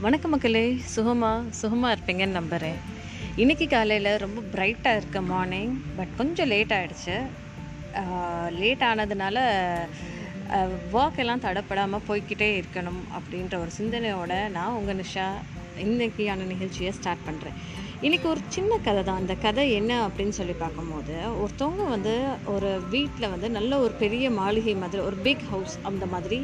வணக்கம் மக்களே. சுகமா சுகமாக இருப்பீங்கன்னு நம்புகிறேன் இன்றைக்கி காலையில் ரொம்ப பிரைட்டாக இருக்க மார்னிங் பட் கொஞ்சம் லேட் ஆகிடுச்சு லேட் ஆனதுனால வாக் எல்லாம் தடப்படாமல் போய்கிட்டே இருக்கணும் அப்படின்ற ஒரு சிந்தனையோட நான் உங்கள் நிஷா இன்றைக்கியான நிகழ்ச்சியை ஸ்டார்ட் பண்ணுறேன் இன்றைக்கி ஒரு சின்ன கதை தான். அந்த கதை என்ன அப்படின்னு சொல்லி பார்க்கும்போது ஒருத்தவங்க வந்து ஒரு வீட்டில் வந்து நல்ல ஒரு பெரிய மாளிகை மாதிரி ஒரு பிக் ஹவுஸ் அந்த மாதிரி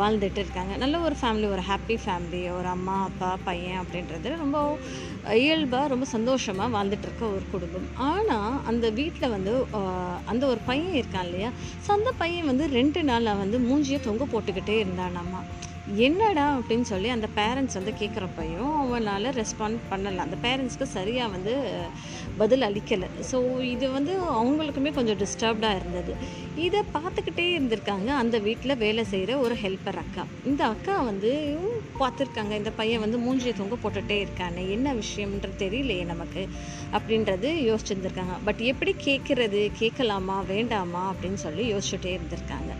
வாழ்ந்துட்டு இருக்காங்க. நல்ல ஒரு ஃபேமிலி ஒரு ஹாப்பி ஃபேமிலி ஒரு அம்மா அப்பா பையன் அப்படின்றது ரொம்ப இயல்பாக ரொம்ப சந்தோஷமாக வாழ்ந்துட்டு இருக்க ஒரு குடும்பம். ஆனால் அந்த வீட்டில் வந்து அந்த ஒரு பையன் இருக்கான் இல்லையா? ஸோ அந்த பையன் வந்து ரெண்டு நாளாக வந்து மூஞ்சியை தொங்க போட்டுக்கிட்டே இருந்தான் அம்மா என்னடா அப்படின்னு சொல்லி அந்த பேரண்ட்ஸ் வந்து கேட்குறப்பையும் அவனால் ரெஸ்பாண்ட் பண்ணலை. அந்த பேரண்ட்ஸ்க்கு சரியாக வந்து பதில் அளிக்கலை. ஸோ இது வந்து அவங்களுக்குமே கொஞ்சம் டிஸ்டர்ப்டாக இருந்தது. இதை பார்த்துக்கிட்டே இருந்திருக்காங்க. அந்த வீட்டில் வேலை செய்கிற ஒரு ஹெல்ப்பர் அக்கா. இந்த அக்கா வந்து பார்த்துருக்காங்க. இந்த பையன் வந்து மூஞ்சியை தொங்க போட்டுகிட்டே இருக்கானே என்ன விஷயம்ன்றது தெரியலையே நமக்கு அப்படின்றது யோசிச்சுருந்துருக்காங்க. பட் எப்படி கேட்குறது கேட்கலாமா வேண்டாமா அப்படின்னு சொல்லி யோசிச்சுட்டே இருந்திருக்காங்க.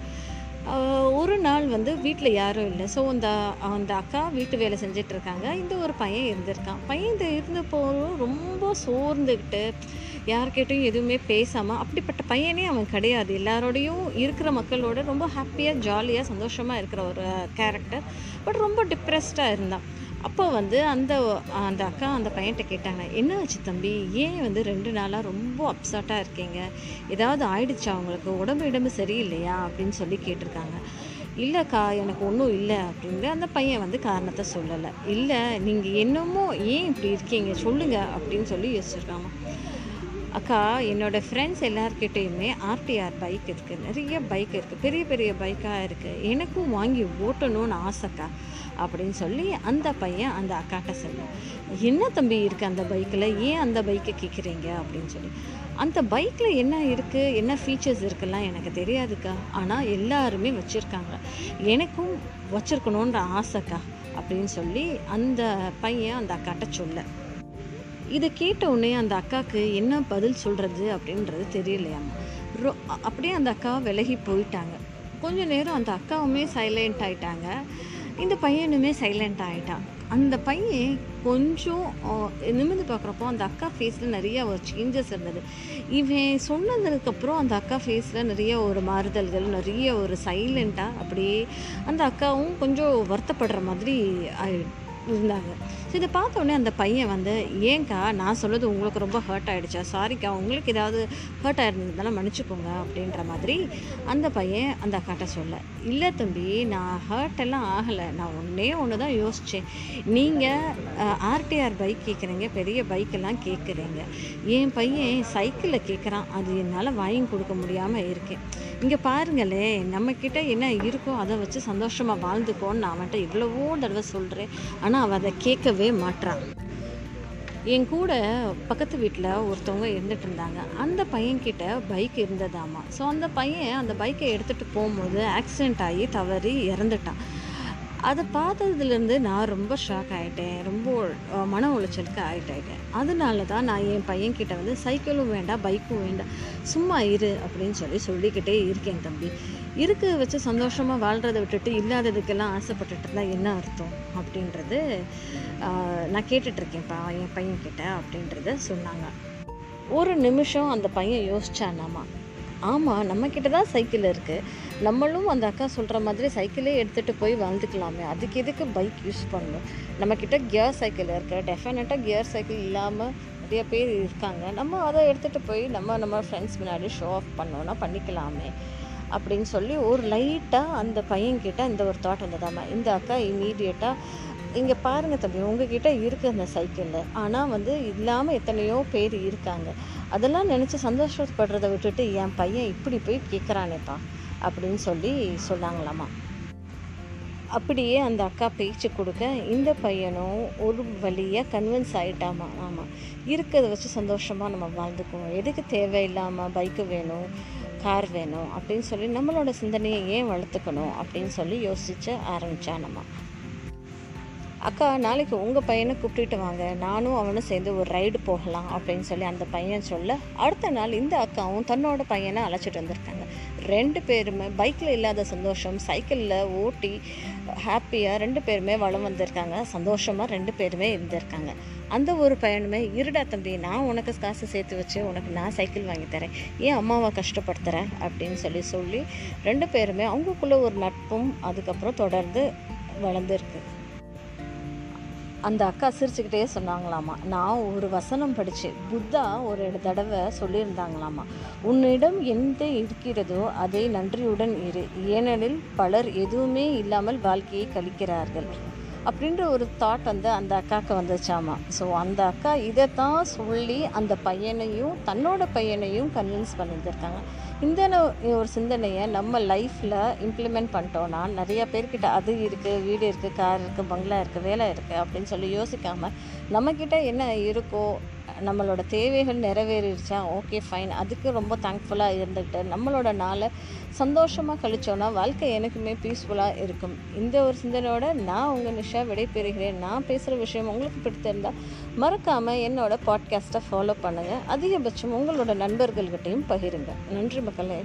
ஒரு நாள் வந்து வீட்டில் யாரும் இல்லை. ஸோ அந்த அந்த அக்கா வீட்டு வேலை செஞ்சுட்டு இருக்காங்க இந்த ஒரு பையன் இருந்திருக்கான். பையன் இந்த இருந்தப்போ ரொம்ப சோர்ந்துக்கிட்டு யார்கிட்டையும் எதுவுமே பேசாமல் அப்படிப்பட்ட பையனே அவன் கிடையாது. எல்லாரோடையும் இருக்கிற மக்களோட ரொம்ப ஹாப்பியாக ஜாலியாக சந்தோஷமாக இருக்கிற ஒரு கேரக்டர் பட் ரொம்ப டிப்ரெஸ்டாக இருந்தான். அப்போ வந்து அந்த அந்த அக்கா அந்த பையன்கிட்ட கேட்டாங்க என்ன ஆச்சு தம்பி? ஏன் வந்து ரெண்டு நாளாக ரொம்ப அப்செட்டாக இருக்கீங்க? ஏதாவது ஆயிடுச்சா அவங்களுக்கு உடம்பு இடம்பு சரியில்லையா? அப்படின்னு சொல்லி கேட்டிருக்காங்க. இல்லைக்கா எனக்கு ஒன்றும் இல்லை அப்படின்னு அந்த பையன் வந்து காரணத்தை சொல்லலை. இல்லை நீங்கள் என்னமோ ஏன் இப்படி இருக்கீங்க? சொல்லுங்கள் அப்படின்னு சொல்லி யோசிச்சிருக்காங்க. அக்கா என்னோடய ஃப்ரெண்ட்ஸ் எல்லார்கிட்டேயுமே ஆர்டிஆர் பைக் இருக்குது நிறைய பைக் இருக்குது பெரிய பெரிய பைக்காக இருக்குது எனக்கும் வாங்கி ஓட்டணும்னு ஆசைக்கா. அப்படின்னு சொல்லி அந்த பையன் அந்த அக்காட்ட சொல்லி என்ன தம்பி இருக்குது அந்த பைக்கில் ஏன் அந்த பைக்கை கேட்குறீங்க அப்படின்னு சொல்லி. அந்த பைக்கில் என்ன இருக்குது என்ன ஃபீச்சர்ஸ் இருக்குல்லாம் எனக்கு தெரியாதுக்கா. ஆனால் எல்லாருமே வச்சுருக்காங்க. எனக்கும் வச்சுருக்கணுன்ற ஆசைக்கா. அப்படின்னு சொல்லி அந்த பையன் அந்த அக்காட்ட சொல்ல. இதை கேட்ட உடனே அந்த அக்காவுக்கு என்ன பதில் சொல்கிறது அப்படின்றது தெரியலையாம்மா ரொ அப்படியே அந்த அக்கா விலகி போயிட்டாங்க. கொஞ்ச நேரம் அந்த அக்காவுமே சைலண்ட் ஆயிட்டாங்க. இந்த பையனுமே சைலண்ட் ஆயிட்டான். அந்த பையன் கொஞ்சம் நிமிந்து நிமிர்ந்து பார்க்குறப்போ அந்த அக்கா ஃபேஸில் நிறைய ஒரு சேஞ்சஸ் இருந்தது. இவன் சொன்னதுக்கப்புறம் அந்த அக்கா ஃபேஸில் நிறைய ஒரு மாறுதல்கள் நிறைய ஒரு சைலண்ட்டாக அப்படியே அந்த அக்காவும் கொஞ்சம் வருத்தப்படுற மாதிரி ஆயி- இருந்தாங்க. ஸோ இதை பார்த்த அந்த பையன் வந்து ஏங்க்கா நான் சொல்லுது உங்களுக்கு ரொம்ப ஹர்ட் ஆகிடுச்சா சாரிக்கா உங்களுக்கு ஏதாவது ஹர்ட் ஆகிருந்ததுனால மன்னிச்சுக்கோங்க அப்படின்ற மாதிரி அந்த பையன் அந்த அக்காட்ட சொல்ல இல்லை தம்பி நான் ஹர்ட் எல்லாம் ஆகலை. நான் ஒன்றே ஒன்று தான் யோசித்தேன் நீங்கள் ஆர்டிஆர் பைக் கேட்குறீங்க பெரிய பைக்கெல்லாம் கேட்குறீங்க என் பையன் சைக்கிளில் கேட்குறான் அது என்னால் வாங்கி கொடுக்க முடியாமல் இருக்கேன். இங்கே பாருங்களே நம்மக்கிட்ட என்ன இருக்கோ அதை வச்சு சந்தோஷமாக வாழ்ந்துக்கோன்னு நான் அவன்கிட்ட எவ்வளவோ தடவை சொல்கிறேன் ஆனால் அவள் அதை கேட்கவே மாட்டான் என் கூட பக்கத்து வீட்டில் ஒருத்தவங்க இருந்துட்டு இருந்தாங்க. அந்த பையன்கிட்ட பைக் இருந்ததாமா. ஸோ அந்த பையன் அந்த பைக்கை எடுத்துகிட்டு போகும்போது ஆக்சிடெண்ட் ஆகி தவறி இறந்துட்டான். அதை பார்த்ததுலேருந்து நான் ரொம்ப ஷாக் ஆகிட்டேன் ரொம்ப மன உளைச்சலுக்கு ஆகிட்டேன் அதனால தான் நான் என் பையன்கிட்ட வந்து சைக்கிளும் வேண்டாம் பைக்கும் வேண்டாம் சும்மா இரு அப்படின்னு சொல்லி சொல்லிக்கிட்டே இருக்கேன் தம்பி. இருக்க வச்சு சந்தோஷமாக வாழ்கிறத விட்டுட்டு இல்லாததுக்கெல்லாம் ஆசைப்பட்டுட்டு இருந்தால் என்ன அர்த்தம்? அப்படின்றது நான் கேட்டுட்ருக்கேன்ப்பா என் பையன்கிட்ட அப்படின்றத சொன்னாங்க. ஒரு நிமிஷம் அந்த பையன் யோசிச்சானாமா? ஆமாம் நம்மக்கிட்ட தான் சைக்கிள் இருக்குது நம்மளும் அந்த அக்கா சொல்கிற மாதிரி சைக்கிளே எடுத்துகிட்டு போய் வாழ்ந்துக்கலாமே. அதுக்கு எதுக்கு பைக் யூஸ் பண்ணணும்? நம்மக்கிட்ட கியர் சைக்கிள் இருக்குது டெஃபினட்டாக கியர் சைக்கிள் இல்லாமல் நிறைய பேர் இருக்காங்க. நம்ம அதை எடுத்துகிட்டு போய் நம்ம நம்ம ஃப்ரெண்ட்ஸ் முன்னாடி ஷோ ஆஃப் பண்ணோன்னா பண்ணிக்கலாமே. அப்படின்னு சொல்லி ஒரு லைட்டாக அந்த பையன்கிட்ட இந்த ஒரு தாட் வந்ததாம்மா இந்த அக்கா இமீடியட்டாக இங்கே பாருங்கள் தம்பி உங்ககிட்ட இருக்குது அந்த சைக்கிளில் ஆனால் வந்து இல்லாமல் எத்தனையோ பேர் இருக்காங்க. அதெல்லாம் நினச்சி சந்தோஷப்படுறத விட்டுட்டு என் பையன் இப்படி போய் கேட்குறானேப்பா அப்படின்னு சொல்லி சொன்னாங்களாமா. அப்படியே அந்த அக்கா பேச்சு கொடுக்க இந்த பையனும் ஒரு வழியாக கன்வின்ஸ் ஆகிட்டாமா ஆமாம் இருக்கிறத வச்சு சந்தோஷமாக நம்ம வாழ்ந்துக்குவோம். எதுக்கு தேவையில்லாமல் பைக்கு வேணும் கார் வேணும் அப்படின்னு சொல்லி நம்மளோட சிந்தனையை ஏன் வளர்த்துக்கணும் அப்படின்னு சொல்லி யோசிச்சு ஆரம்பித்தானம்மா அக்கா நாளைக்கு உங்கள் பையனை கூப்பிட்டுட்டு வாங்க. நானும் அவனும் சேர்ந்து ஒரு ரைடு போகலாம் அப்படின்னு சொல்லி அந்த பையன் சொல்ல அடுத்த நாள் இந்த அக்காவும் தன்னோட பையனை அழைச்சிட்டு வந்திருக்காங்க. ரெண்டு பேருமே பைக்கில் இல்லாத சந்தோஷம் சைக்கிளில் ஓட்டி ஹாப்பியாக ரெண்டு பேருமே வளம் வந்திருக்காங்க. சந்தோஷமாக ரெண்டு பேருமே இருந்திருக்காங்க. அந்த ஒரு பயணமே இருடா தம்பி நான் உனக்கு காசு சேர்த்து வச்சு உனக்கு நான் சைக்கிள் வாங்கி தரேன். ஏன் அம்மாவை கஷ்டப்படுத்துகிற அப்படின்னு சொல்லி சொல்லி ரெண்டு பேருமே அவங்களுக்குள்ளே ஒரு நட்பும் அதுக்கப்புறம் தொடர்ந்து வளர்ந்துருக்கு. அந்த அக்கா சிரிச்சுக்கிட்டே சொன்னாங்களாமா நான் ஒரு வசனம் படித்தேன் புத்தா ஒரு தடவை சொல்லியிருந்தாங்களாமா உன்னிடம் எந்த இருக்கிறதோ அதை நன்றியுடன் இரு ஏனெனில் பலர் எதுவுமே இல்லாமல் வாழ்க்கையை கழிக்கிறார்கள். அப்படின்ற ஒரு தாட் வந்து அந்த அக்காவுக்கு வந்துச்சாமா. ஸோ அந்த அக்கா இதை தான் சொல்லி அந்த பையனையும் தன்னோட பையனையும் கன்வின்ஸ் பண்ணியிருந்திருக்காங்க. இந்த ஒரு சிந்தனையை நம்ம லைஃப்பில் இம்ப்ளிமெண்ட் பண்ணிட்டோன்னா நிறைய பேர்கிட்ட அது இருக்குது வீடு இருக்குது கார் இருக்குது பங்களா இருக்குது வேலை இருக்குது அப்படின்னு சொல்லி யோசிக்காமல் நம்மக்கிட்ட என்ன இருக்கோ நம்மளோட தேவைகள் நிறைவேறிடுச்சா? ஓகே ஃபைன் அதுக்கு ரொம்ப தேங்க்ஃபுல்லாக இருந்துக்கிட்டு நம்மளோட நாளை சந்தோஷமாக கழிச்சோன்னா வாழ்க்கை எனக்குமே பீஸ்ஃபுல்லாக இருக்கும். இந்த ஒரு சிந்தனையோட நான் உங்கள் நிஷா விடைபெறுகிறேன். நான் பேசுகிற விஷயம் உங்களுக்கு பிடித்திருந்தால் மறக்காமல் என்னோடய பாட்காஸ்ட்டை ஃபாலோ பண்ணுங்கள் அதிகபட்சம் உங்களோட நண்பர்கள்கிட்டையும் பகிருங்க. நன்றி மக்களே.